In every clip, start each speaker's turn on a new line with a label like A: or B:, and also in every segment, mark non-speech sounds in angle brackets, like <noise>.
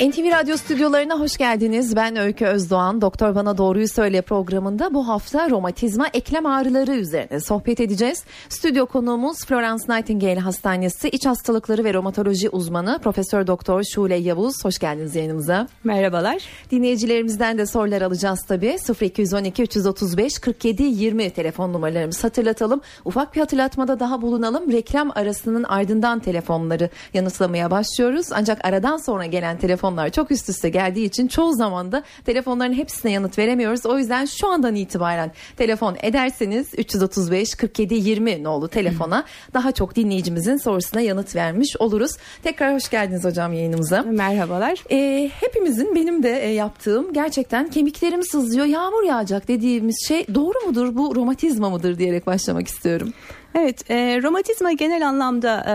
A: NTV Radyo stüdyolarına hoş geldiniz. Ben Öykü Özdoğan. Doktor Bana Doğruyu Söyle programında bu hafta romatizma eklem ağrıları üzerine sohbet edeceğiz. Stüdyo konuğumuz Florence Nightingale Hastanesi İç Hastalıkları ve Romatoloji uzmanı Profesör Doktor Şule Yavuz. Hoş geldiniz yayınımıza.
B: Merhabalar.
A: Dinleyicilerimizden de sorular alacağız tabii. 0212 335 47 20 telefon numaralarımızı hatırlatalım. Ufak bir hatırlatmada daha bulunalım. Reklam arasının ardından telefonları yanıtlamaya başlıyoruz. Ancak aradan sonra gelen telefon telefonlar çok üst üste geldiği için çoğu zaman da telefonların hepsine yanıt veremiyoruz. O yüzden şu andan itibaren telefon ederseniz 335 47 20 nolu telefona daha çok dinleyicimizin sorusuna yanıt vermiş oluruz. Tekrar hoş geldiniz hocam yayınımıza.
B: Merhabalar.
A: Ee, hepimizin benim de e, yaptığım gerçekten kemiklerim sızlıyor yağmur yağacak dediğimiz şey doğru mudur bu romatizma mıdır diyerek başlamak istiyorum.
B: Evet, e, romatizma genel anlamda e,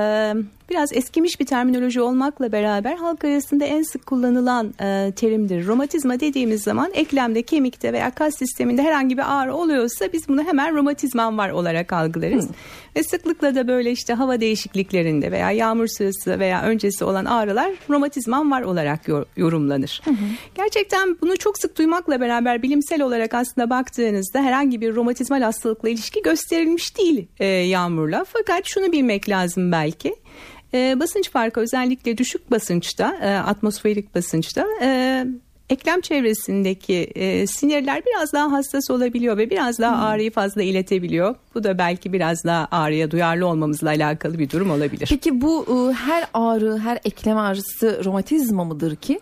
B: biraz eskimiş bir terminoloji olmakla beraber halk arasında en sık kullanılan e, terimdir. Romatizma dediğimiz zaman eklemde, kemikte veya kas sisteminde herhangi bir ağrı oluyorsa biz bunu hemen romatizman var olarak algılarız. Hmm. Ve sıklıkla da böyle işte hava değişikliklerinde veya yağmur sırası veya öncesi olan ağrılar romatizman var olarak yorumlanır. Hı Gerçekten bunu çok sık duymakla beraber bilimsel olarak aslında baktığınızda herhangi bir romatizmal hastalıkla ilişki gösterilmiş değil e, yağmurla. Fakat şunu bilmek lazım belki. E, basınç farkı özellikle düşük basınçta, e, atmosferik basınçta e, eklem çevresindeki e, sinirler biraz daha hassas olabiliyor ve biraz daha hmm. ağrıyı fazla iletebiliyor. Bu da belki biraz daha ağrıya duyarlı olmamızla alakalı bir durum olabilir.
A: Peki bu e, her ağrı, her eklem ağrısı romatizma mıdır ki?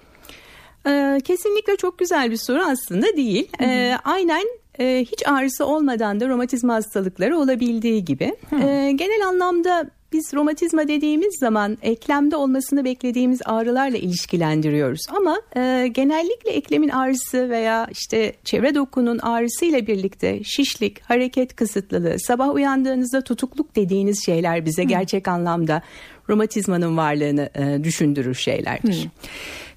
B: E, kesinlikle çok güzel bir soru aslında değil. E, aynen e, hiç ağrısı olmadan da romatizma hastalıkları olabildiği gibi. E, genel anlamda biz romatizma dediğimiz zaman eklemde olmasını beklediğimiz ağrılarla ilişkilendiriyoruz. Ama e, genellikle eklemin ağrısı veya işte çevre dokunun ağrısı ile birlikte şişlik, hareket kısıtlılığı, sabah uyandığınızda tutukluk dediğiniz şeyler bize gerçek anlamda romatizmanın varlığını e, düşündürür şeylerdir.
A: Hı.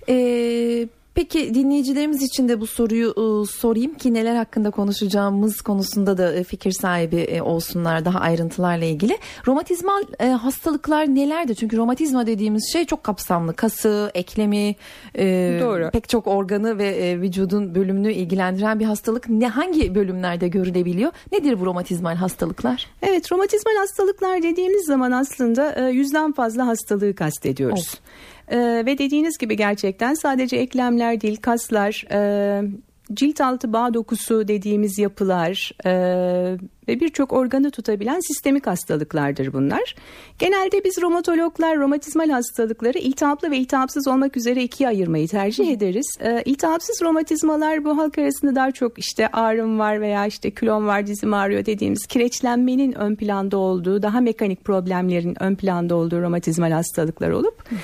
A: Ee, Peki dinleyicilerimiz için de bu soruyu e, sorayım ki neler hakkında konuşacağımız konusunda da e, fikir sahibi e, olsunlar daha ayrıntılarla ilgili. Romatizmal e, hastalıklar nelerdi? Çünkü romatizma dediğimiz şey çok kapsamlı. Kası, eklemi, e, Doğru. pek çok organı ve e, vücudun bölümünü ilgilendiren bir hastalık. Ne hangi bölümlerde görülebiliyor? Nedir bu romatizmal hastalıklar?
B: Evet, romatizmal hastalıklar dediğimiz zaman aslında e, yüzden fazla hastalığı kastediyoruz. Of. Ee, ve dediğiniz gibi gerçekten sadece eklemler değil kaslar, e, cilt altı bağ dokusu dediğimiz yapılar e, ve birçok organı tutabilen sistemik hastalıklardır bunlar. Genelde biz romatologlar romatizmal hastalıkları iltihaplı ve iltihapsız olmak üzere ikiye ayırmayı tercih ederiz. E, iltihapsız romatizmalar bu halk arasında daha çok işte ağrım var veya işte külon var dizim ağrıyor dediğimiz kireçlenmenin ön planda olduğu daha mekanik problemlerin ön planda olduğu romatizmal hastalıklar olup... Hı hı.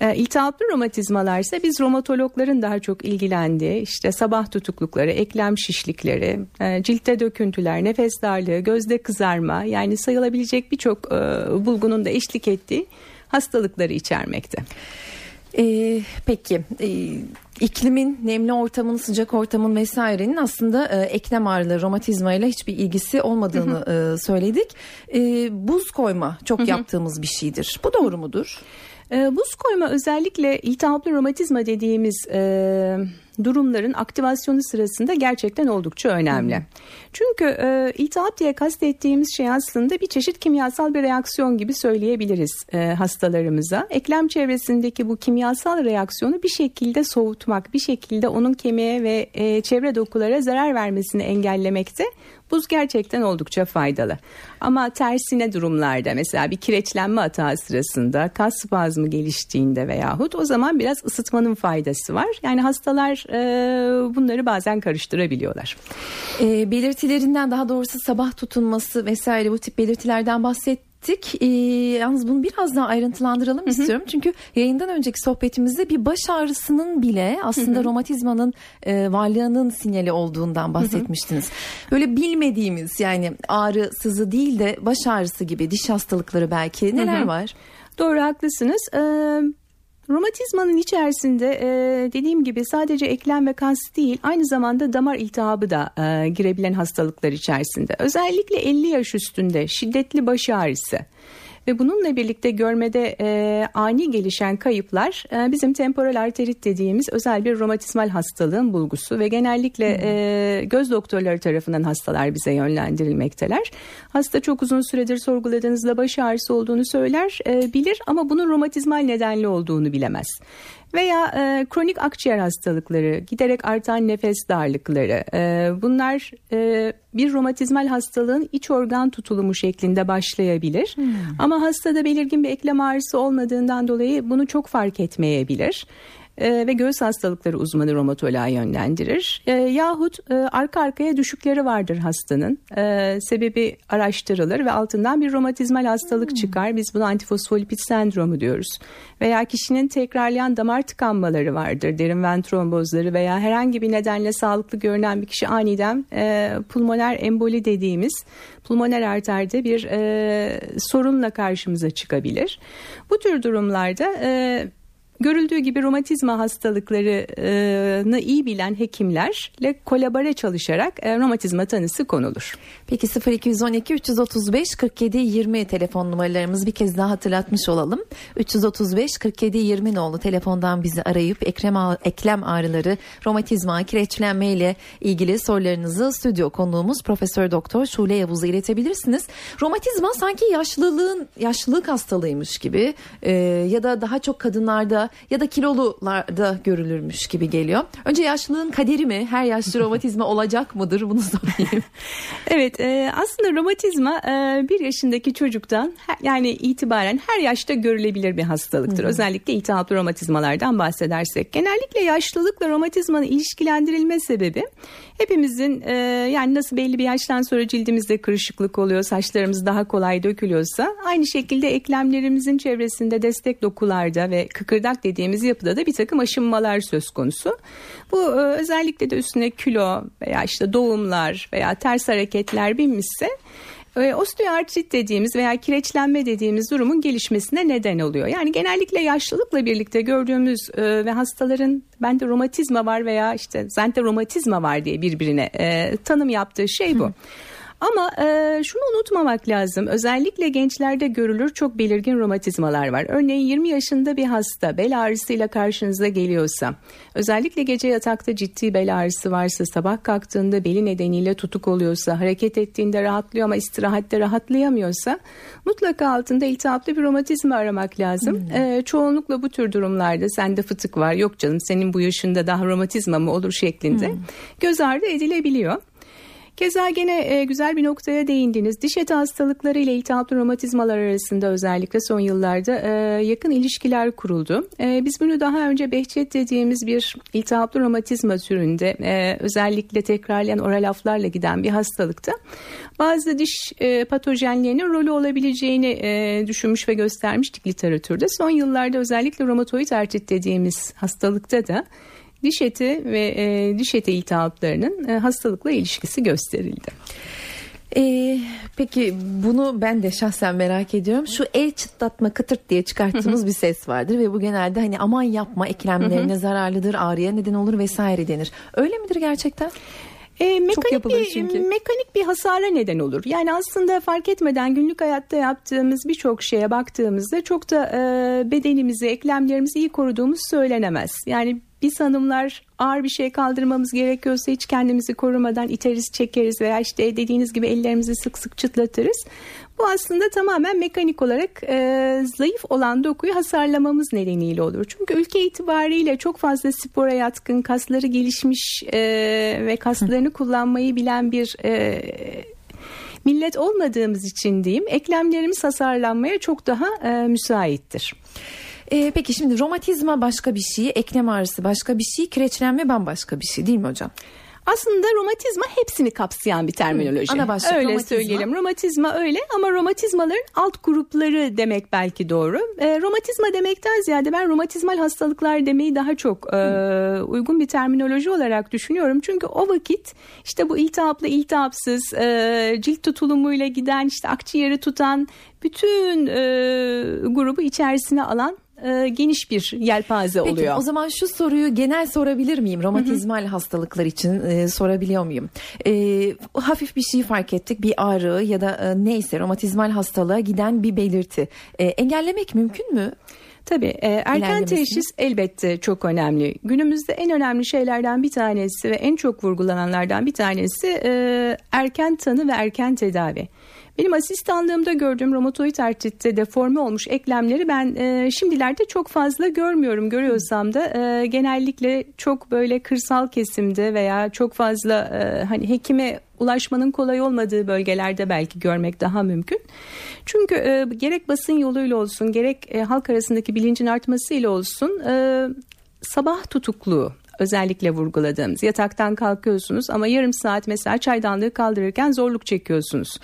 B: E, iltihaplı romatizmalar ise biz romatologların daha çok ilgilendiği işte sabah tutuklukları, eklem şişlikleri, e, ciltte döküntüler, nefes darlığı, gözde kızarma yani sayılabilecek birçok e, bulgunun da eşlik ettiği hastalıkları içermekte.
A: Ee, peki e, iklimin, nemli ortamın, sıcak ortamın vesairenin aslında e, eklem ağrıları, romatizma ile hiçbir ilgisi olmadığını E, söyledik. E, buz koyma çok yaptığımız bir şeydir. Bu doğru mudur?
B: E, buz koyma özellikle iltihaplı romatizma dediğimiz e, durumların aktivasyonu sırasında gerçekten oldukça önemli. Hı. Çünkü e, iltihap diye kastettiğimiz şey aslında bir çeşit kimyasal bir reaksiyon gibi söyleyebiliriz e, hastalarımıza. Eklem çevresindeki bu kimyasal reaksiyonu bir şekilde soğutmak, bir şekilde onun kemiğe ve e, çevre dokulara zarar vermesini engellemekte Buz gerçekten oldukça faydalı. Ama tersine durumlarda mesela bir kireçlenme hata sırasında kas spazmı geliştiğinde veyahut o zaman biraz ısıtmanın faydası var. Yani hastalar e, bunları bazen karıştırabiliyorlar.
A: E, belirtilerinden daha doğrusu sabah tutunması vesaire bu tip belirtilerden bahset ettik. E, yalnız bunu biraz daha ayrıntılandıralım Hı-hı. istiyorum. Çünkü yayından önceki sohbetimizde bir baş ağrısının bile aslında Hı-hı. romatizmanın e, varlığının sinyali olduğundan bahsetmiştiniz. Hı-hı. Böyle bilmediğimiz yani ağrı sızı değil de baş ağrısı gibi diş hastalıkları belki neler Hı-hı. var?
B: Doğru haklısınız. Ee, Romatizmanın içerisinde e, dediğim gibi sadece eklem ve kas değil aynı zamanda damar iltihabı da e, girebilen hastalıklar içerisinde. Özellikle 50 yaş üstünde şiddetli baş ağrısı, ve bununla birlikte görmede e, ani gelişen kayıplar e, bizim temporal arterit dediğimiz özel bir romatizmal hastalığın bulgusu ve genellikle e, göz doktorları tarafından hastalar bize yönlendirilmekteler. Hasta çok uzun süredir sorguladığınızda baş ağrısı olduğunu söyler, e, bilir ama bunun romatizmal nedenli olduğunu bilemez veya e, kronik akciğer hastalıkları, giderek artan nefes darlıkları e, bunlar e, bir romatizmal hastalığın iç organ tutulumu şeklinde başlayabilir. Hmm. Ama hastada belirgin bir eklem ağrısı olmadığından dolayı bunu çok fark etmeyebilir e, ve göğüs hastalıkları uzmanı romatoloğa yönlendirir. E, yahut e, arka arkaya düşükleri vardır hastanın. E, sebebi araştırılır ve altından bir romatizmal hastalık hmm. çıkar. Biz buna antifosfolipid sendromu diyoruz. Veya kişinin tekrarlayan damar tıkanmaları vardır. Derin ven trombozları veya herhangi bir nedenle sağlıklı görünen bir kişi aniden e, pulmoner emboli dediğimiz pulmoner arterde bir e, sorunla karşımıza çıkabilir. Bu tür durumlarda e, Görüldüğü gibi romatizma hastalıklarını iyi bilen hekimlerle kolabore çalışarak e, romatizma tanısı konulur.
A: Peki 0212 335 47 20 telefon numaralarımız bir kez daha hatırlatmış olalım. 335 47 20 nolu telefondan bizi arayıp ekrem, eklem ağrıları, romatizma, kireçlenme ile ilgili sorularınızı stüdyo konuğumuz Profesör Doktor Şule Yavuz'a iletebilirsiniz. Romatizma sanki yaşlılığın yaşlılık hastalığıymış gibi e, ya da daha çok kadınlarda ya da kilolularda görülürmüş gibi geliyor. Önce yaşlılığın kaderi mi? Her yaşlı <laughs> romatizma olacak mıdır? Bunu sorayım. <laughs>
B: evet e, aslında romatizma e, bir yaşındaki çocuktan yani itibaren her yaşta görülebilir bir hastalıktır. Hı-hı. Özellikle iltihaplı romatizmalardan bahsedersek. Genellikle yaşlılıkla romatizmanın ilişkilendirilme sebebi hepimizin e, yani nasıl belli bir yaştan sonra cildimizde kırışıklık oluyor, saçlarımız daha kolay dökülüyorsa aynı şekilde eklemlerimizin çevresinde destek dokularda ve kıkırdak dediğimiz yapıda da bir takım aşınmalar söz konusu. Bu e, özellikle de üstüne kilo veya işte doğumlar veya ters hareketler binmişse osteoartrit dediğimiz veya kireçlenme dediğimiz durumun gelişmesine neden oluyor. Yani genellikle yaşlılıkla birlikte gördüğümüz e, ve hastaların bende romatizma var veya işte zente romatizma var diye birbirine e, tanım yaptığı şey bu. Hı. Ama e, şunu unutmamak lazım. Özellikle gençlerde görülür çok belirgin romatizmalar var. Örneğin 20 yaşında bir hasta bel ağrısıyla karşınıza geliyorsa, özellikle gece yatakta ciddi bel ağrısı varsa, sabah kalktığında beli nedeniyle tutuk oluyorsa, hareket ettiğinde rahatlıyor ama istirahatte rahatlayamıyorsa, mutlaka altında iltihaplı bir romatizma aramak lazım. Hmm. E, çoğunlukla bu tür durumlarda sende fıtık var, yok canım senin bu yaşında daha romatizma mı olur şeklinde hmm. göz ardı edilebiliyor. Keza gene e, güzel bir noktaya değindiniz. Diş eti hastalıkları ile iltihaplı romatizmalar arasında özellikle son yıllarda e, yakın ilişkiler kuruldu. E, biz bunu daha önce behçet dediğimiz bir iltihaplı romatizma türünde e, özellikle tekrarlayan oral aflarla giden bir hastalıkta bazı diş e, patojenlerinin rolü olabileceğini e, düşünmüş ve göstermiştik literatürde. Son yıllarda özellikle romatoid artrit dediğimiz hastalıkta da diş eti ve e, diş eti iltihaplarının e, hastalıkla ilişkisi gösterildi.
A: Ee, peki bunu ben de şahsen merak ediyorum. Şu el çıtlatma kıtırt diye çıkarttığımız bir ses vardır ve bu genelde hani aman yapma eklemlerine zararlıdır, ağrıya neden olur vesaire denir. Öyle midir gerçekten?
B: E, mekanik bir çünkü. mekanik bir hasara neden olur. Yani aslında fark etmeden günlük hayatta yaptığımız birçok şeye baktığımızda çok da e, bedenimizi, eklemlerimizi iyi koruduğumuz söylenemez. Yani biz hanımlar ağır bir şey kaldırmamız gerekiyorsa hiç kendimizi korumadan iteriz çekeriz veya işte dediğiniz gibi ellerimizi sık sık çıtlatırız. Bu aslında tamamen mekanik olarak e, zayıf olan dokuyu hasarlamamız nedeniyle olur. Çünkü ülke itibariyle çok fazla spora yatkın, kasları gelişmiş e, ve kaslarını kullanmayı bilen bir e, millet olmadığımız için diyeyim eklemlerimiz hasarlanmaya çok daha e, müsaittir.
A: Ee, peki şimdi romatizma başka bir şey, eklem ağrısı başka bir şey, kireçlenme bambaşka bir şey değil mi hocam?
B: Aslında romatizma hepsini kapsayan bir terminoloji. Ana başlık öyle romatizma. söyleyelim. Romatizma öyle ama romatizmaların alt grupları demek belki doğru. E, romatizma demekten ziyade ben romatizmal hastalıklar demeyi daha çok e, uygun bir terminoloji olarak düşünüyorum. Çünkü o vakit işte bu iltihaplı, iltihapsız, e, cilt tutulumuyla giden, işte akciğeri tutan bütün e, grubu içerisine alan e, geniş bir yelpaze
A: Peki,
B: oluyor.
A: o zaman şu soruyu genel sorabilir miyim? Romatizmal hastalıklar için e, sorabiliyor muyum? E, hafif bir şey fark ettik. Bir ağrı ya da e, neyse romatizmal hastalığa giden bir belirti. E, engellemek mümkün mü?
B: Tabii e, erken teşhis elbette çok önemli. Günümüzde en önemli şeylerden bir tanesi ve en çok vurgulananlardan bir tanesi e, erken tanı ve erken tedavi. Benim asistanlığımda gördüğüm romatoid artritte deforme olmuş eklemleri ben e, şimdilerde çok fazla görmüyorum. Görüyorsam da e, genellikle çok böyle kırsal kesimde veya çok fazla e, hani hekime ulaşmanın kolay olmadığı bölgelerde belki görmek daha mümkün. Çünkü e, gerek basın yoluyla olsun gerek e, halk arasındaki bilincin artmasıyla olsun e, sabah tutukluğu özellikle vurguladığımız yataktan kalkıyorsunuz ama yarım saat mesela çaydanlığı kaldırırken zorluk çekiyorsunuz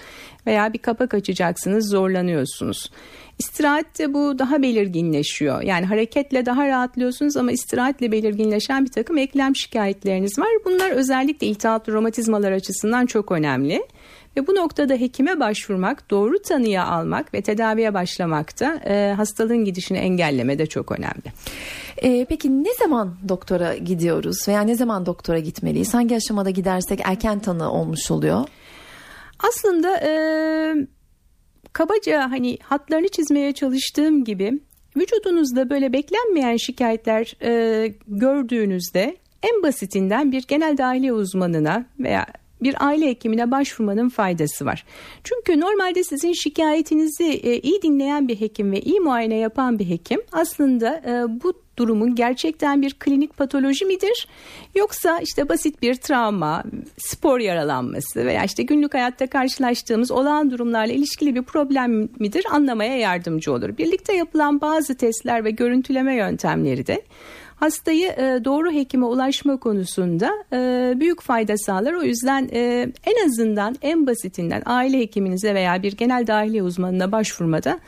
B: veya bir kapak açacaksınız zorlanıyorsunuz. İstirahatte bu daha belirginleşiyor. Yani hareketle daha rahatlıyorsunuz ama istirahatle belirginleşen bir takım eklem şikayetleriniz var. Bunlar özellikle iltihaplı romatizmalar açısından çok önemli. Ve bu noktada hekime başvurmak, doğru tanıya almak ve tedaviye başlamak da e, hastalığın gidişini engelleme de çok önemli.
A: E, peki ne zaman doktora gidiyoruz veya ne zaman doktora gitmeliyiz? Hangi aşamada gidersek erken tanı olmuş oluyor?
B: Aslında e, kabaca hani hatlarını çizmeye çalıştığım gibi vücudunuzda böyle beklenmeyen şikayetler e, gördüğünüzde en basitinden bir genel dahiliye uzmanına veya bir aile hekimine başvurmanın faydası var. Çünkü normalde sizin şikayetinizi e, iyi dinleyen bir hekim ve iyi muayene yapan bir hekim aslında e, bu durumun gerçekten bir klinik patoloji midir? Yoksa işte basit bir travma, spor yaralanması veya işte günlük hayatta karşılaştığımız olağan durumlarla ilişkili bir problem midir anlamaya yardımcı olur. Birlikte yapılan bazı testler ve görüntüleme yöntemleri de hastayı e, doğru hekime ulaşma konusunda e, büyük fayda sağlar. O yüzden e, en azından en basitinden aile hekiminize veya bir genel dahiliye uzmanına başvurmada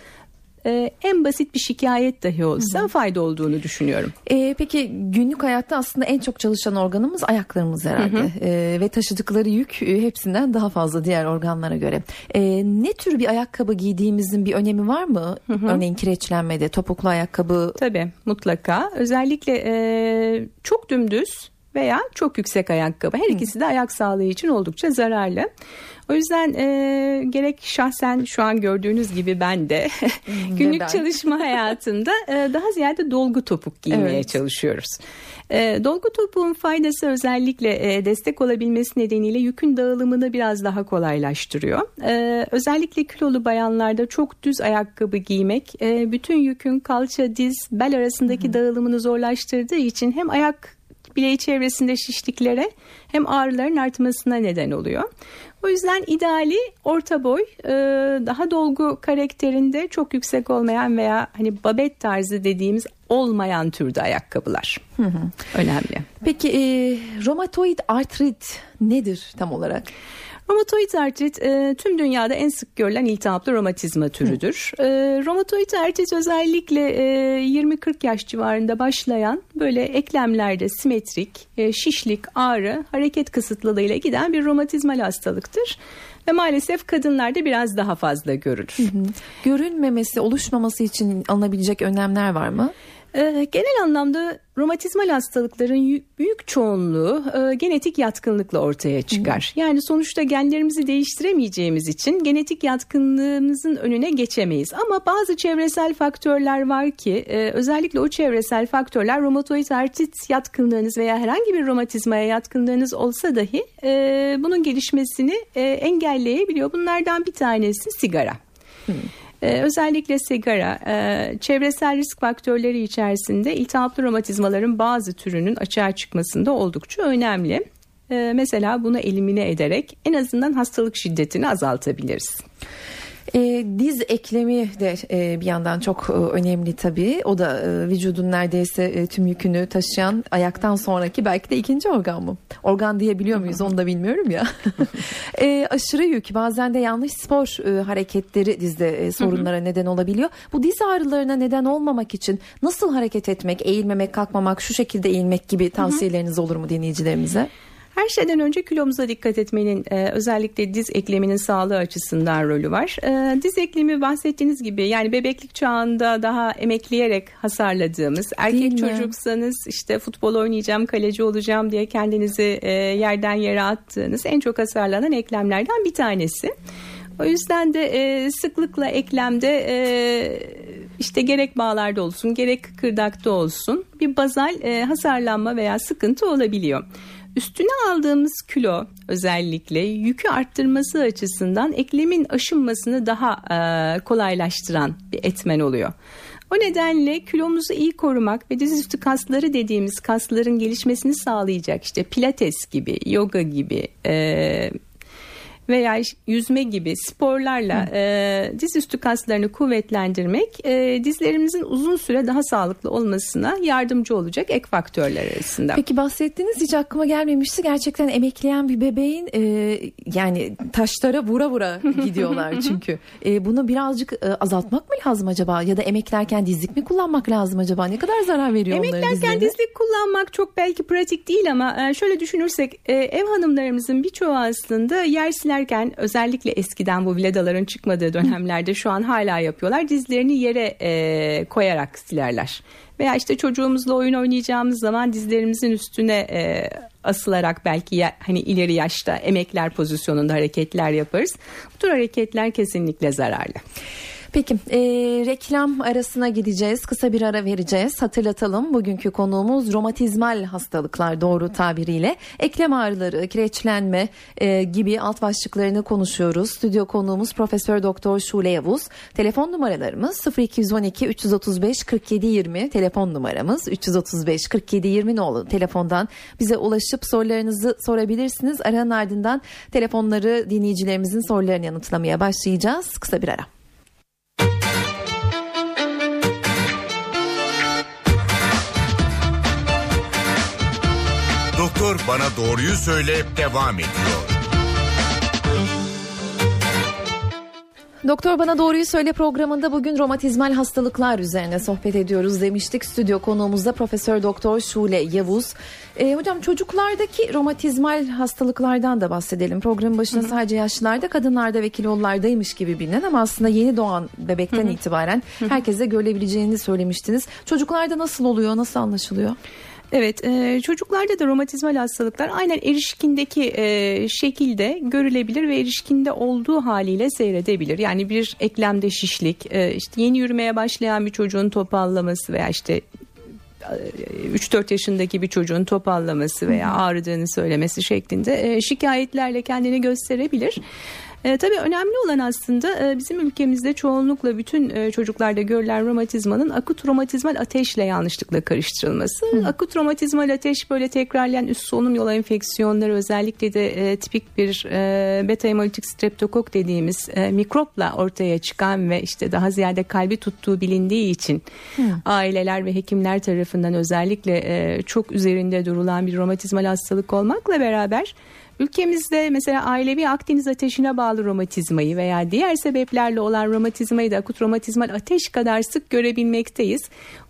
B: e, en basit bir şikayet dahi olsa hı hı. fayda olduğunu düşünüyorum.
A: E, peki günlük hayatta aslında en çok çalışan organımız ayaklarımız herhalde hı hı. E, ve taşıdıkları yük e, hepsinden daha fazla diğer organlara göre. E, ne tür bir ayakkabı giydiğimizin bir önemi var mı? Hı hı. Örneğin kireçlenmede topuklu ayakkabı.
B: Tabii mutlaka özellikle e, çok dümdüz veya çok yüksek ayakkabı. Her ikisi de ayak sağlığı için oldukça zararlı. O yüzden e, gerek şahsen şu an gördüğünüz gibi ben de <laughs> günlük çalışma hayatında e, daha ziyade dolgu topuk giymeye evet. çalışıyoruz. E, dolgu topuğun faydası özellikle e, destek olabilmesi nedeniyle yükün dağılımını biraz daha kolaylaştırıyor. E, özellikle kilolu bayanlarda çok düz ayakkabı giymek e, bütün yükün kalça, diz, bel arasındaki Hı-hı. dağılımını zorlaştırdığı için hem ayak bileği çevresinde şişliklere hem ağrıların artmasına neden oluyor. O yüzden ideali orta boy, daha dolgu karakterinde çok yüksek olmayan veya hani babet tarzı dediğimiz olmayan türde ayakkabılar. Hı hı. Önemli.
A: Peki e, romatoid artrit nedir tam olarak?
B: Romatoid artrit e, tüm dünyada en sık görülen iltihaplı romatizma türüdür. E, romatoid artrit özellikle e, 20-40 yaş civarında başlayan böyle eklemlerde simetrik, e, şişlik, ağrı, hareket kısıtlılığıyla giden bir romatizmal hastalıktır. Ve maalesef kadınlarda biraz daha fazla görülür. Hı hı.
A: Görünmemesi, oluşmaması için alınabilecek önlemler var mı?
B: Ee, genel anlamda romatizmal hastalıkların büyük çoğunluğu e, genetik yatkınlıkla ortaya çıkar. Yani sonuçta genlerimizi değiştiremeyeceğimiz için genetik yatkınlığımızın önüne geçemeyiz. Ama bazı çevresel faktörler var ki e, özellikle o çevresel faktörler romatoid artrit yatkınlığınız veya herhangi bir romatizmaya yatkınlığınız olsa dahi e, bunun gelişmesini engelleyebiliyor. Bunlardan bir tanesi sigara. Hmm. Ee, özellikle sigara, e, çevresel risk faktörleri içerisinde iltihaplı romatizmaların bazı türünün açığa çıkmasında oldukça önemli. E, mesela bunu elimine ederek en azından hastalık şiddetini azaltabiliriz.
A: E, diz eklemi de e, bir yandan çok e, önemli tabii. O da e, vücudun neredeyse e, tüm yükünü taşıyan ayaktan sonraki belki de ikinci organ mı? Organ diyebiliyor muyuz onu da bilmiyorum ya. <laughs> e, aşırı yük bazen de yanlış spor e, hareketleri dizde e, sorunlara neden olabiliyor. Bu diz ağrılarına neden olmamak için nasıl hareket etmek, eğilmemek, kalkmamak, şu şekilde eğilmek gibi tavsiyeleriniz olur mu dinleyicilerimize?
B: Her şeyden önce kilomuza dikkat etmenin e, özellikle diz ekleminin sağlığı açısından rolü var. E, diz eklemi bahsettiğiniz gibi yani bebeklik çağında daha emekleyerek hasarladığımız erkek çocuksanız işte futbol oynayacağım kaleci olacağım diye kendinizi e, yerden yere attığınız en çok hasarlanan eklemlerden bir tanesi. O yüzden de e, sıklıkla eklemde e, işte gerek bağlarda olsun gerek kıkırdakta olsun bir bazal e, hasarlanma veya sıkıntı olabiliyor. Üstüne aldığımız kilo özellikle yükü arttırması açısından eklemin aşınmasını daha e, kolaylaştıran bir etmen oluyor. O nedenle kilomuzu iyi korumak ve dizüstü kasları dediğimiz kasların gelişmesini sağlayacak işte pilates gibi, yoga gibi, e, veya yüzme gibi sporlarla e, dizüstü kaslarını kuvvetlendirmek e, dizlerimizin uzun süre daha sağlıklı olmasına yardımcı olacak ek faktörler arasında.
A: Peki bahsettiğiniz hiç aklıma gelmemişti. Gerçekten emekleyen bir bebeğin e, yani taşlara vura vura <laughs> gidiyorlar çünkü. E, bunu birazcık e, azaltmak mı lazım acaba? Ya da emeklerken dizlik mi kullanmak lazım acaba? Ne kadar zarar veriyor
B: emeklerken
A: onların
B: Emeklerken dizlik kullanmak çok belki pratik değil ama e, şöyle düşünürsek e, ev hanımlarımızın birçoğu aslında yer silerken özellikle eskiden bu viledaların çıkmadığı dönemlerde şu an hala yapıyorlar. Dizlerini yere e, koyarak silerler. Veya işte çocuğumuzla oyun oynayacağımız zaman dizlerimizin üstüne e, asılarak belki ya, hani ileri yaşta emekler pozisyonunda hareketler yaparız. Bu tür hareketler kesinlikle zararlı.
A: Peki e, reklam arasına gideceğiz. Kısa bir ara vereceğiz. Hatırlatalım bugünkü konuğumuz romatizmal hastalıklar doğru tabiriyle. Eklem ağrıları, kireçlenme e, gibi alt başlıklarını konuşuyoruz. Stüdyo konuğumuz Profesör Doktor Şule Yavuz. Telefon numaralarımız 0212 335 47 20 telefon numaramız 335 47 20 nolu telefondan bize ulaşıp sorularınızı sorabilirsiniz. Aranın ardından telefonları dinleyicilerimizin sorularını yanıtlamaya başlayacağız. Kısa bir ara.
C: Bana Doğruyu Söyle devam ediyor.
A: Doktor Bana Doğruyu Söyle programında bugün romatizmal hastalıklar üzerine sohbet ediyoruz demiştik. Stüdyo konuğumuzda Profesör Doktor Şule Yavuz. E, hocam çocuklardaki romatizmal hastalıklardan da bahsedelim. Programın başında Hı-hı. sadece yaşlılarda, kadınlarda ve kilolulardaymış gibi bilinen ama aslında yeni doğan bebekten Hı-hı. itibaren herkese görülebileceğini söylemiştiniz. Çocuklarda nasıl oluyor, nasıl anlaşılıyor?
B: Evet e, çocuklarda da romatizmal hastalıklar aynen erişkindeki e, şekilde görülebilir ve erişkinde olduğu haliyle seyredebilir. Yani bir eklemde şişlik, e, işte yeni yürümeye başlayan bir çocuğun topallaması veya işte 3-4 yaşındaki bir çocuğun topallaması veya ağrıdığını söylemesi şeklinde şikayetlerle kendini gösterebilir. E, tabii önemli olan aslında e, bizim ülkemizde çoğunlukla bütün e, çocuklarda görülen romatizmanın akut romatizmal ateşle yanlışlıkla karıştırılması. Hı. Akut romatizmal ateş böyle tekrarlayan üst solunum yolu enfeksiyonları özellikle de e, tipik bir e, beta hemolitik streptokok dediğimiz e, mikropla ortaya çıkan ve işte daha ziyade kalbi tuttuğu bilindiği için Hı. aileler ve hekimler tarafından özellikle e, çok üzerinde durulan bir romatizmal hastalık olmakla beraber Ülkemizde mesela ailevi Akdeniz ateşine bağlı romatizmayı veya diğer sebeplerle olan romatizmayı da akut romatizmal ateş kadar sık görebilmekteyiz.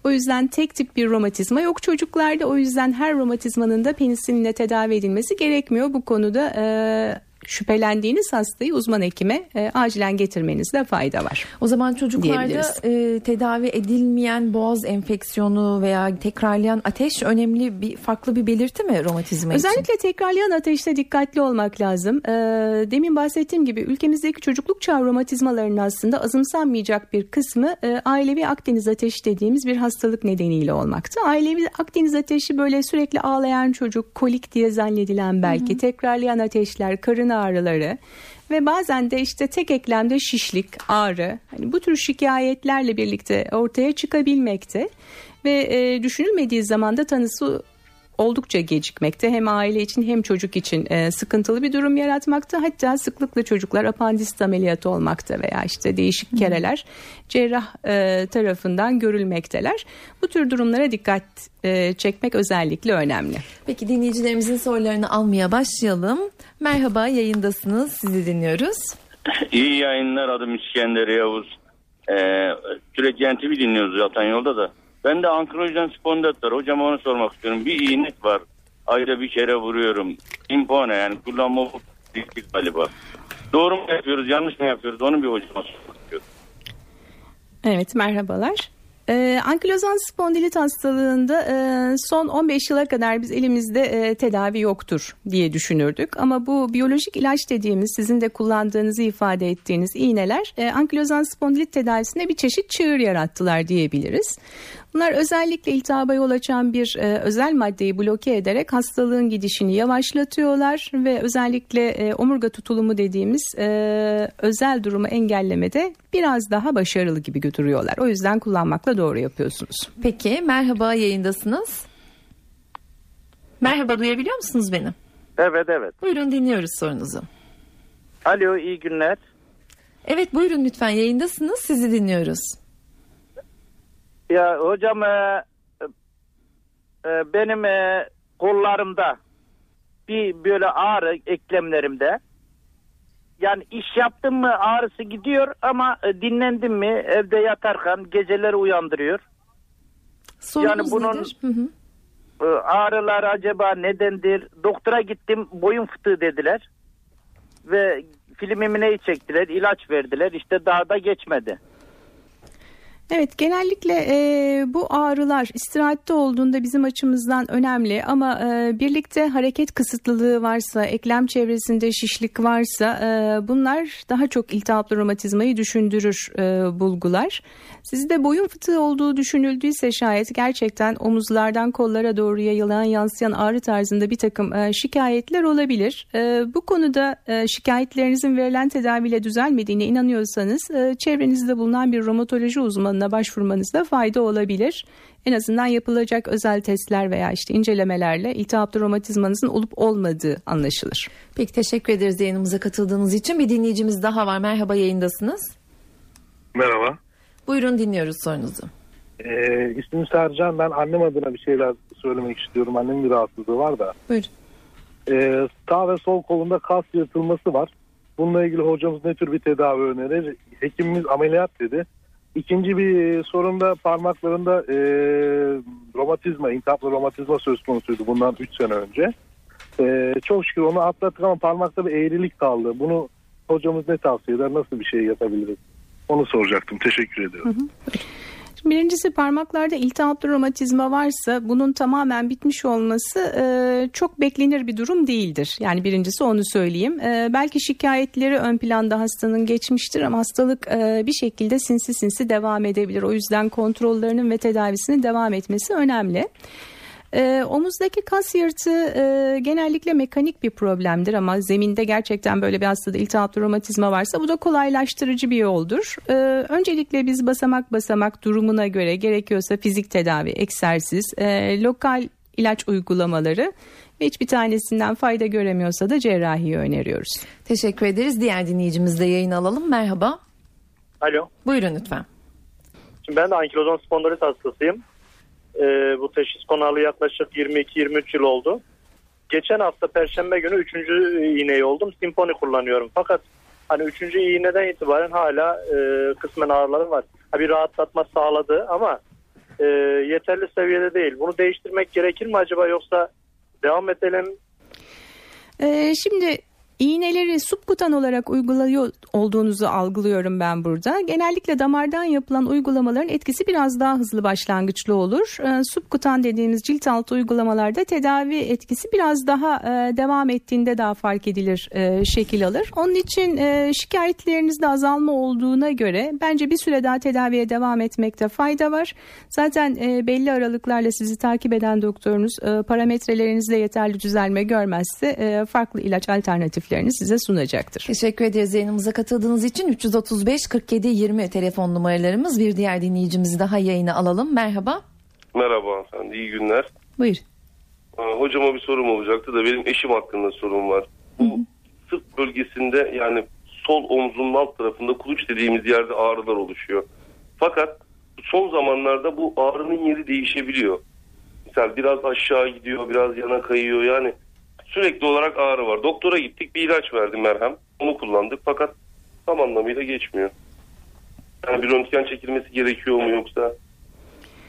B: O yüzden tek tip bir romatizma yok çocuklarda. O yüzden her romatizmanın da penisilinle tedavi edilmesi gerekmiyor. Bu konuda e, şüphelendiğiniz hastayı uzman hekime e, acilen getirmenizde fayda var.
A: O zaman çocuklarda e, tedavi edilmeyen boğaz enfeksiyonu veya tekrarlayan ateş önemli bir farklı bir belirti mi romatizma
B: için? Özellikle tekrarlayan ateşte dikkatli olmak lazım. E, demin bahsettiğim gibi ülkemizdeki çocukluk çağı romatizmalarının aslında azımsanmayacak bir kısmı e, ailevi Akdeniz ateşi dediğimiz bir hastalık nedeniyle olmakta. Ailevi Akdeniz ateşi böyle sürekli ağlayan çocuk, kolik diye zannedilen belki hı hı. tekrarlayan ateşler, karın ağrıları ve bazen de işte tek eklemde şişlik, ağrı hani bu tür şikayetlerle birlikte ortaya çıkabilmekte ve e, düşünülmediği zaman da tanısı oldukça gecikmekte. Hem aile için hem çocuk için e, sıkıntılı bir durum yaratmakta. Hatta sıklıkla çocuklar apandisit ameliyatı olmakta veya işte değişik kereler cerrah e, tarafından görülmekteler. Bu tür durumlara dikkat e, çekmek özellikle önemli.
A: Peki dinleyicilerimizin sorularını almaya başlayalım. Merhaba yayındasınız sizi dinliyoruz. <laughs>
D: İyi yayınlar adım İskender Yavuz. Ee, sürekli NTV dinliyoruz zaten yolda da. Ben de ankilojdan spondat var. Hocam onu sormak istiyorum. Bir iğnet var. Ayda bir kere vuruyorum. Simpone yani kullanma değişik galiba. Doğru mu yapıyoruz yanlış mı yapıyoruz onu bir hocama sormak istiyorum.
B: Evet merhabalar. Ee, ankilozan spondilit hastalığında e, son 15 yıla kadar biz elimizde e, tedavi yoktur diye düşünürdük. Ama bu biyolojik ilaç dediğimiz sizin de kullandığınızı ifade ettiğiniz iğneler e, ankilozan spondilit tedavisinde bir çeşit çığır yarattılar diyebiliriz. Bunlar özellikle iltihaba yol açan bir e, özel maddeyi bloke ederek hastalığın gidişini yavaşlatıyorlar ve özellikle e, omurga tutulumu dediğimiz e, özel durumu engellemede biraz daha başarılı gibi götürüyorlar. O yüzden kullanmakla doğru yapıyorsunuz.
A: Peki merhaba yayındasınız. Merhaba duyabiliyor musunuz beni?
E: Evet evet.
A: Buyurun dinliyoruz sorunuzu.
E: Alo iyi günler.
A: Evet buyurun lütfen yayındasınız sizi dinliyoruz.
E: Ya hocam e, e, benim e, kollarımda bir böyle ağrı eklemlerimde. Yani iş yaptım mı ağrısı gidiyor ama e, dinlendim mi evde yatarken geceleri uyandırıyor.
A: Sorunuz
E: Yani bunun-
A: nedir? Hı hı.
E: E, ağrılar acaba nedendir? Doktora gittim boyun fıtığı dediler. Ve film emineyi çektiler ilaç verdiler işte daha da geçmedi.
B: Evet genellikle e, bu ağrılar istirahatte olduğunda bizim açımızdan önemli ama e, birlikte hareket kısıtlılığı varsa, eklem çevresinde şişlik varsa e, bunlar daha çok iltihaplı romatizmayı düşündürür e, bulgular. Sizde boyun fıtığı olduğu düşünüldüyse şayet gerçekten omuzlardan kollara doğru yayılan yansıyan ağrı tarzında bir takım e, şikayetler olabilir. E, bu konuda e, şikayetlerinizin verilen tedaviyle düzelmediğine inanıyorsanız e, çevrenizde bulunan bir romatoloji uzmanına başvurmanızda fayda olabilir. En azından yapılacak özel testler veya işte incelemelerle iltihaplı romatizmanızın olup olmadığı anlaşılır.
A: Peki teşekkür ederiz yayınımıza katıldığınız için. Bir dinleyicimiz daha var. Merhaba yayındasınız.
F: Merhaba.
A: Buyurun dinliyoruz sorunuzu.
F: Ee, ismim Sercan. Ben annem adına bir şeyler söylemek istiyorum. Annemin bir rahatsızlığı var da.
A: Buyurun.
F: Ee, sağ ve sol kolunda kas yırtılması var. Bununla ilgili hocamız ne tür bir tedavi önerir? Hekimimiz ameliyat dedi. İkinci bir sorun da parmaklarında e, romatizma, intihaplı romatizma söz konusuydu bundan 3 sene önce. E, çok şükür onu atlattık ama parmakta bir eğrilik kaldı. Bunu hocamız ne tavsiye eder? Nasıl bir şey yapabiliriz? Onu soracaktım. Teşekkür ediyorum.
B: Birincisi parmaklarda iltihaplı romatizma varsa bunun tamamen bitmiş olması e, çok beklenir bir durum değildir. Yani birincisi onu söyleyeyim. E, belki şikayetleri ön planda hastanın geçmiştir ama hastalık e, bir şekilde sinsi sinsi devam edebilir. O yüzden kontrollerinin ve tedavisinin devam etmesi önemli. E, omuzdaki kas yırtığı e, genellikle mekanik bir problemdir ama zeminde gerçekten böyle bir hastada iltihaplı romatizma varsa bu da kolaylaştırıcı bir yoldur. E, öncelikle biz basamak basamak durumuna göre gerekiyorsa fizik tedavi, egzersiz, e, lokal ilaç uygulamaları ve hiçbir tanesinden fayda göremiyorsa da cerrahiyi öneriyoruz.
A: Teşekkür ederiz. Diğer dinleyicimizle yayın alalım. Merhaba.
G: Alo.
A: Buyurun lütfen.
G: Şimdi ben de ankilozan spondilit hastasıyım. Ee, bu teşhis konalı yaklaşık 22-23 yıl oldu. Geçen hafta perşembe günü 3. iğneyi oldum. Simponi kullanıyorum. Fakat hani 3. iğneden itibaren hala e, kısmen ağrılarım var. Ha, bir rahatlatma sağladı ama e, yeterli seviyede değil. Bunu değiştirmek gerekir mi acaba yoksa devam edelim
B: Ee, şimdi iğneleri subkutan olarak uyguluyor olduğunuzu algılıyorum ben burada. Genellikle damardan yapılan uygulamaların etkisi biraz daha hızlı başlangıçlı olur. Ee, subkutan dediğimiz cilt altı uygulamalarda tedavi etkisi biraz daha e, devam ettiğinde daha fark edilir e, şekil alır. Onun için e, şikayetlerinizde azalma olduğuna göre bence bir süre daha tedaviye devam etmekte fayda var. Zaten belli aralıklarla sizi takip eden doktorunuz parametrelerinizde yeterli düzelme görmezse farklı ilaç alternatiflerini size sunacaktır.
A: Teşekkür ederiz yayınımıza katıldığınız için. 335 47 20 telefon numaralarımız. Bir diğer dinleyicimizi daha yayına alalım. Merhaba.
H: Merhaba hanımefendi, iyi günler.
A: Buyur.
H: Aa, Hocama bir sorum olacaktı da benim eşim hakkında sorum var. Bu sırt bölgesinde yani sol omzunun alt tarafında kuluç dediğimiz yerde ağrılar oluşuyor. Fakat son zamanlarda bu ağrının yeri değişebiliyor. Mesela biraz aşağı gidiyor, biraz yana kayıyor yani sürekli olarak ağrı var. Doktora gittik bir ilaç verdi merhem. Onu kullandık fakat tam anlamıyla geçmiyor. Yani bir röntgen çekilmesi gerekiyor mu yoksa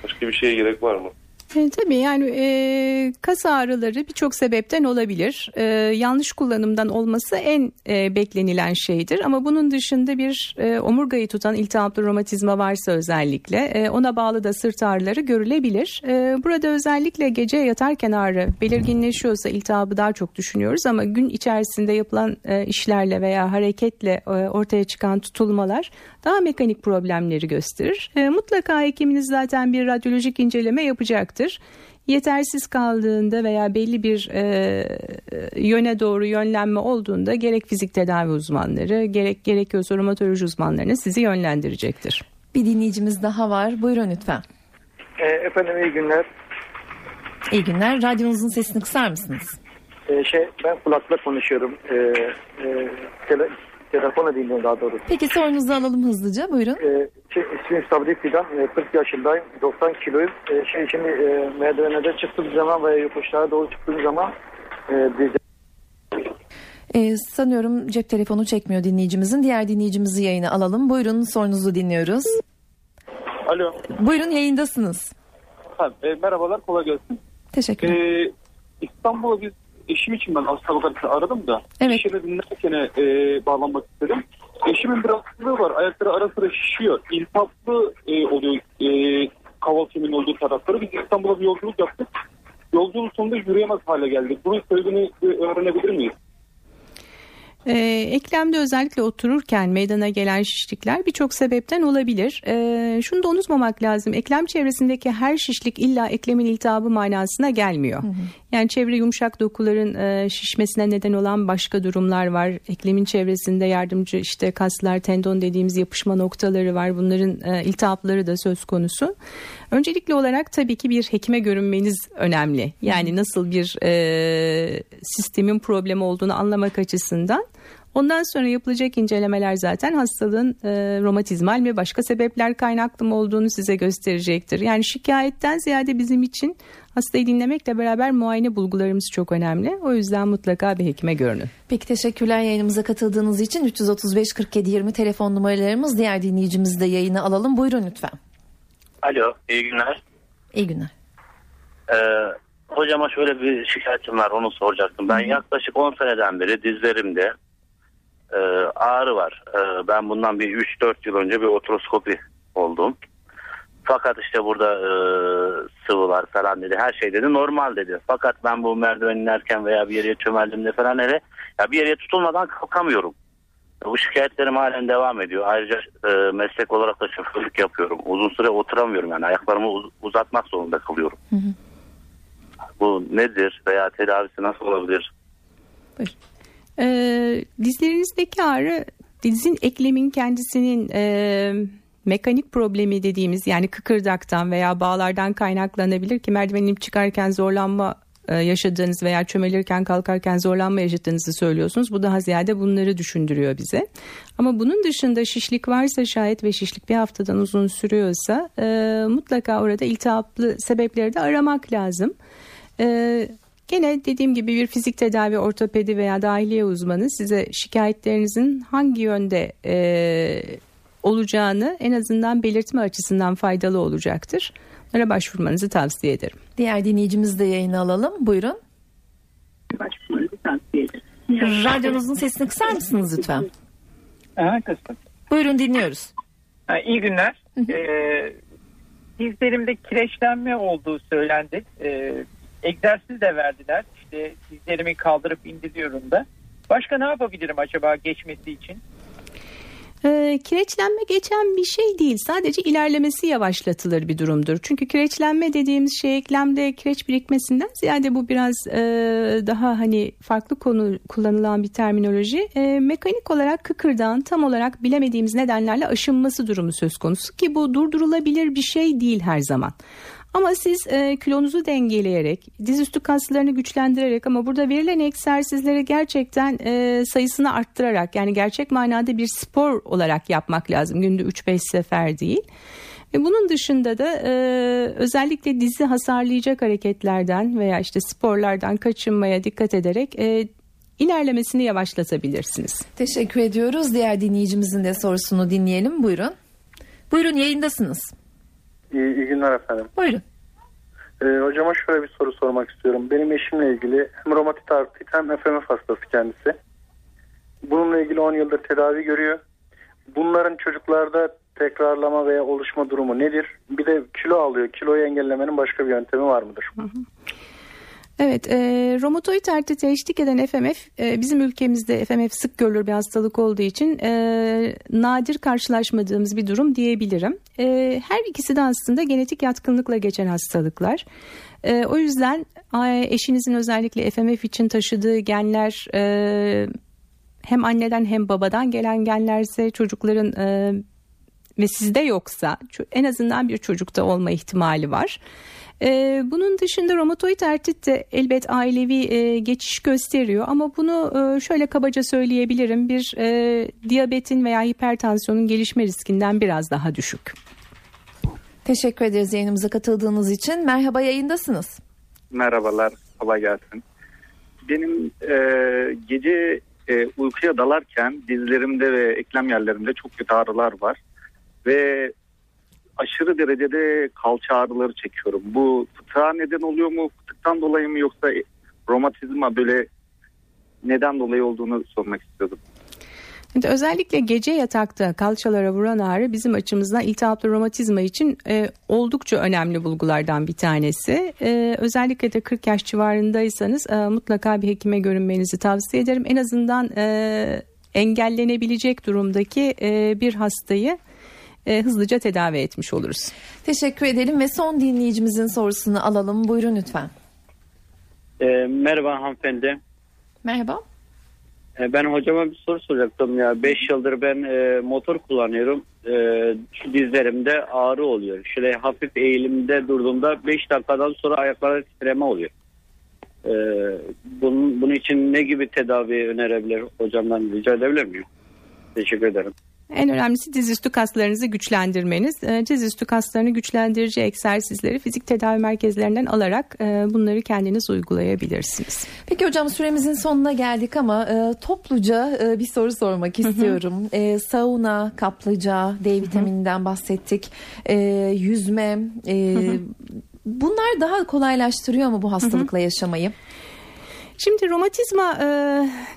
H: başka bir şeye gerek var mı?
B: E, tabii yani e, kas ağrıları birçok sebepten olabilir. E, yanlış kullanımdan olması en e, beklenilen şeydir. Ama bunun dışında bir e, omurgayı tutan iltihaplı romatizma varsa özellikle e, ona bağlı da sırt ağrıları görülebilir. E, burada özellikle gece yatarken ağrı belirginleşiyorsa iltihabı daha çok düşünüyoruz. Ama gün içerisinde yapılan e, işlerle veya hareketle e, ortaya çıkan tutulmalar daha mekanik problemleri gösterir. E, mutlaka hekiminiz zaten bir radyolojik inceleme yapacaktır. Yetersiz kaldığında veya belli bir e, yöne doğru yönlenme olduğunda gerek fizik tedavi uzmanları gerek gerekiyorsa romatoloji uzmanlarını sizi yönlendirecektir.
A: Bir dinleyicimiz daha var. Buyurun lütfen.
I: E, efendim iyi günler.
A: İyi günler. Radyonuzun sesini kısar mısınız?
I: E, şey ben kulakla konuşuyorum. E, e, tele, telefonu dinliyorum daha doğrusu.
A: Peki sorunuzu alalım hızlıca. Buyurun.
I: E, şey, ismim Sabri Fidan. E, 40 yaşındayım. 90 kiloyum. E, şey şimdi e, merdivenlerden çıktığım zaman veya yokuşlara doğru çıktığım zaman e, dizi
A: Ee, sanıyorum cep telefonu çekmiyor dinleyicimizin. Diğer dinleyicimizi yayına alalım. Buyurun sorunuzu dinliyoruz.
J: Alo.
A: Buyurun yayındasınız.
J: Ha, e, merhabalar kolay gelsin.
A: Teşekkürler.
J: Ee, İstanbul'a biz eşim için ben hastalık aradım da.
A: Evet.
J: Eşimi dinlerken e, bağlanmak istedim. Eşimin bir hastalığı var. Ayakları ara sıra şişiyor. İltihaplı e, oluyor e, kaval kemiğinin olduğu tarafları. Biz İstanbul'a bir yolculuk yaptık. Yolculuğun sonunda yürüyemez hale geldik. Bunun sebebini öğrenebilir miyiz?
B: Ee, eklemde özellikle otururken meydana gelen şişlikler birçok sebepten olabilir. Ee, şunu da unutmamak lazım. Eklem çevresindeki her şişlik illa eklemin iltihabı manasına gelmiyor. Yani çevre yumuşak dokuların e, şişmesine neden olan başka durumlar var. Eklemin çevresinde yardımcı işte kaslar, tendon dediğimiz yapışma noktaları var. Bunların e, iltihapları da söz konusu. Öncelikli olarak tabii ki bir hekime görünmeniz önemli. Yani nasıl bir e, sistemin problemi olduğunu anlamak açısından. Ondan sonra yapılacak incelemeler zaten hastalığın e, romatizmal mi başka sebepler kaynaklı mı olduğunu size gösterecektir. Yani şikayetten ziyade bizim için hastayı dinlemekle beraber muayene bulgularımız çok önemli. O yüzden mutlaka bir hekime görünün.
A: Peki teşekkürler yayınımıza katıldığınız için 335 47 20 telefon numaralarımız diğer dinleyicimizi de yayına alalım. Buyurun lütfen.
K: Alo, iyi günler.
A: İyi günler.
K: Ee, hocama şöyle bir şikayetim var, onu soracaktım. Ben yaklaşık 10 seneden beri dizlerimde e, ağrı var. E, ben bundan bir 3-4 yıl önce bir otroskopi oldum. Fakat işte burada e, sıvılar falan dedi, her şey dedi normal dedi. Fakat ben bu merdiven inerken veya bir yere çömeldiğimde falan hele ya bir yere tutulmadan kalkamıyorum. Bu şikayetlerim halen devam ediyor. Ayrıca e, meslek olarak da şoförlük yapıyorum. Uzun süre oturamıyorum yani ayaklarımı uz- uzatmak zorunda kalıyorum. Bu nedir veya tedavisi nasıl olabilir?
B: Ee, dizlerinizdeki ağrı dizin eklemin kendisinin e, mekanik problemi dediğimiz yani kıkırdaktan veya bağlardan kaynaklanabilir ki merdiven inip çıkarken zorlanma e, yaşadığınız veya çömelirken kalkarken zorlanma yaşadığınızı söylüyorsunuz. Bu daha ziyade bunları düşündürüyor bize. Ama bunun dışında şişlik varsa şayet ve şişlik bir haftadan uzun sürüyorsa e, mutlaka orada iltihaplı sebepleri de aramak lazım. E, Gene dediğim gibi bir fizik tedavi ortopedi veya dahiliye uzmanı size şikayetlerinizin hangi yönde e, olacağını en azından belirtme açısından faydalı olacaktır. Onlara başvurmanızı tavsiye ederim.
A: Diğer dinleyicimizi de yayına alalım. Buyurun.
L: Başvurmanızı tavsiye ederim.
A: Radyonuzun sesini kısar mısınız lütfen?
L: Aha, kıstım.
A: Buyurun dinliyoruz.
L: Ha, iyi günler. Ee, dizlerimde kireçlenme olduğu söylendi. Ee, egzersiz de verdiler. İşte dizlerimi kaldırıp indiriyorum da. Başka ne yapabilirim acaba geçmesi için?
B: Ee, kireçlenme geçen bir şey değil. Sadece ilerlemesi yavaşlatılır bir durumdur. Çünkü kireçlenme dediğimiz şey eklemde kireç birikmesinden ziyade bu biraz e, daha hani farklı konu kullanılan bir terminoloji. E, mekanik olarak kıkırdağın tam olarak bilemediğimiz nedenlerle aşınması durumu söz konusu ki bu durdurulabilir bir şey değil her zaman. Ama siz e, kilonuzu dengeleyerek, dizüstü kaslarını güçlendirerek ama burada verilen egzersizleri gerçekten e, sayısını arttırarak yani gerçek manada bir spor olarak yapmak lazım. Günde 3-5 sefer değil. Ve bunun dışında da e, özellikle dizi hasarlayacak hareketlerden veya işte sporlardan kaçınmaya dikkat ederek e, ilerlemesini yavaşlatabilirsiniz.
A: Teşekkür ediyoruz. Diğer dinleyicimizin de sorusunu dinleyelim. Buyurun. Buyurun yayındasınız.
M: İyi, iyi günler efendim.
A: Buyurun.
M: Ee, hocama şöyle bir soru sormak istiyorum. Benim eşimle ilgili hem romatit artrit hem FMF hastası kendisi. Bununla ilgili 10 yıldır tedavi görüyor. Bunların çocuklarda tekrarlama veya oluşma durumu nedir? Bir de kilo alıyor. Kiloyu engellemenin başka bir yöntemi var mıdır?
B: Evet, e, romatoid artrite eşlik eden FMF e, bizim ülkemizde FMF sık görülür bir hastalık olduğu için e, nadir karşılaşmadığımız bir durum diyebilirim. E, her ikisi de aslında genetik yatkınlıkla geçen hastalıklar. E, o yüzden eşinizin özellikle FMF için taşıdığı genler e, hem anneden hem babadan gelen genlerse çocukların e, ve sizde yoksa en azından bir çocukta olma ihtimali var. Ee, bunun dışında romatoid artrit de elbet ailevi e, geçiş gösteriyor ama bunu e, şöyle kabaca söyleyebilirim bir e, diyabetin veya hipertansiyonun gelişme riskinden biraz daha düşük.
A: Teşekkür ederiz yayınımıza katıldığınız için. Merhaba yayındasınız.
N: Merhabalar, kolay gelsin. Benim e, gece e, uykuya dalarken dizlerimde ve eklem yerlerimde çok kötü ağrılar var. Ve aşırı derecede kalça ağrıları çekiyorum. Bu fıtığa neden oluyor mu? Fıtıktan dolayı mı yoksa romatizma böyle neden dolayı olduğunu sormak istiyordum.
B: Şimdi özellikle gece yatakta kalçalara vuran ağrı bizim açımızdan iltihaplı romatizma için e, oldukça önemli bulgulardan bir tanesi. E, özellikle de 40 yaş civarındaysanız e, mutlaka bir hekime görünmenizi tavsiye ederim. En azından e, engellenebilecek durumdaki e, bir hastayı e, hızlıca tedavi etmiş oluruz.
A: Teşekkür edelim ve son dinleyicimizin sorusunu alalım. Buyurun lütfen.
O: E, merhaba hanımefendi.
A: Merhaba.
O: E, ben hocama bir soru soracaktım ya. 5 yıldır ben e, motor kullanıyorum. E, şu dizlerimde ağrı oluyor. Şöyle hafif eğilimde durduğumda 5 dakikadan sonra ayaklarda titreme oluyor. E, bunun, bunun için ne gibi tedavi önerebilir hocamdan rica edebilir miyim? Teşekkür ederim.
B: En önemlisi dizüstü kaslarınızı güçlendirmeniz. Ee, dizüstü kaslarını güçlendirici egzersizleri fizik tedavi merkezlerinden alarak e, bunları kendiniz uygulayabilirsiniz.
A: Peki hocam süremizin sonuna geldik ama e, topluca e, bir soru sormak istiyorum. Hı hı. sauna, kaplıca, D vitamininden bahsettik. yüzme, hı hı. bunlar daha kolaylaştırıyor mu bu hastalıkla hı hı. yaşamayı?
B: Şimdi romatizma e,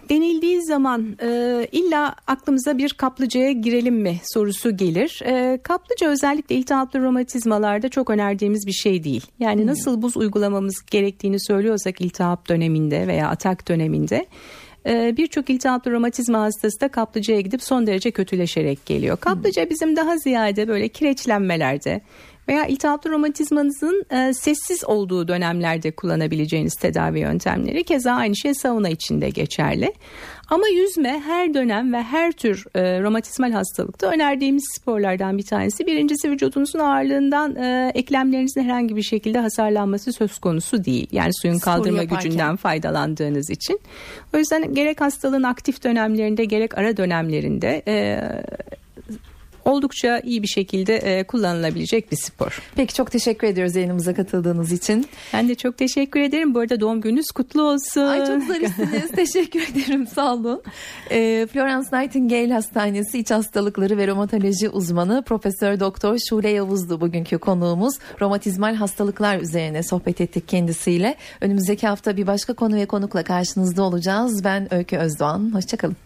B: denildiği zaman e, illa aklımıza bir kaplıcaya girelim mi sorusu gelir. E, kaplıca özellikle iltihaplı romatizmalarda çok önerdiğimiz bir şey değil. Yani hmm. nasıl buz uygulamamız gerektiğini söylüyorsak iltihap döneminde veya atak döneminde e, birçok iltihaplı romatizma hastası da kaplıcaya gidip son derece kötüleşerek geliyor. Kaplıca bizim daha ziyade böyle kireçlenmelerde veya iltihaplı romatizmanızın e, sessiz olduğu dönemlerde kullanabileceğiniz tedavi yöntemleri keza aynı şey sauna içinde geçerli. Ama yüzme her dönem ve her tür e, romatizmal hastalıkta önerdiğimiz sporlardan bir tanesi. Birincisi vücudunuzun ağırlığından e, eklemlerinizin herhangi bir şekilde hasarlanması söz konusu değil. Yani suyun kaldırma gücünden faydalandığınız için. O yüzden gerek hastalığın aktif dönemlerinde gerek ara dönemlerinde e, oldukça iyi bir şekilde e, kullanılabilecek bir spor.
A: Peki çok teşekkür ediyoruz yayınımıza katıldığınız için.
B: Ben de çok teşekkür ederim. Bu arada doğum gününüz kutlu olsun.
A: Ay çok zarifsiniz. <laughs> teşekkür ederim. Sağ olun. E, Florence Nightingale Hastanesi İç Hastalıkları ve Romatoloji uzmanı Profesör Doktor Şule Yavuz'du bugünkü konuğumuz. Romatizmal hastalıklar üzerine sohbet ettik kendisiyle. Önümüzdeki hafta bir başka konu ve konukla karşınızda olacağız. Ben Öykü Özdoğan. Hoşçakalın.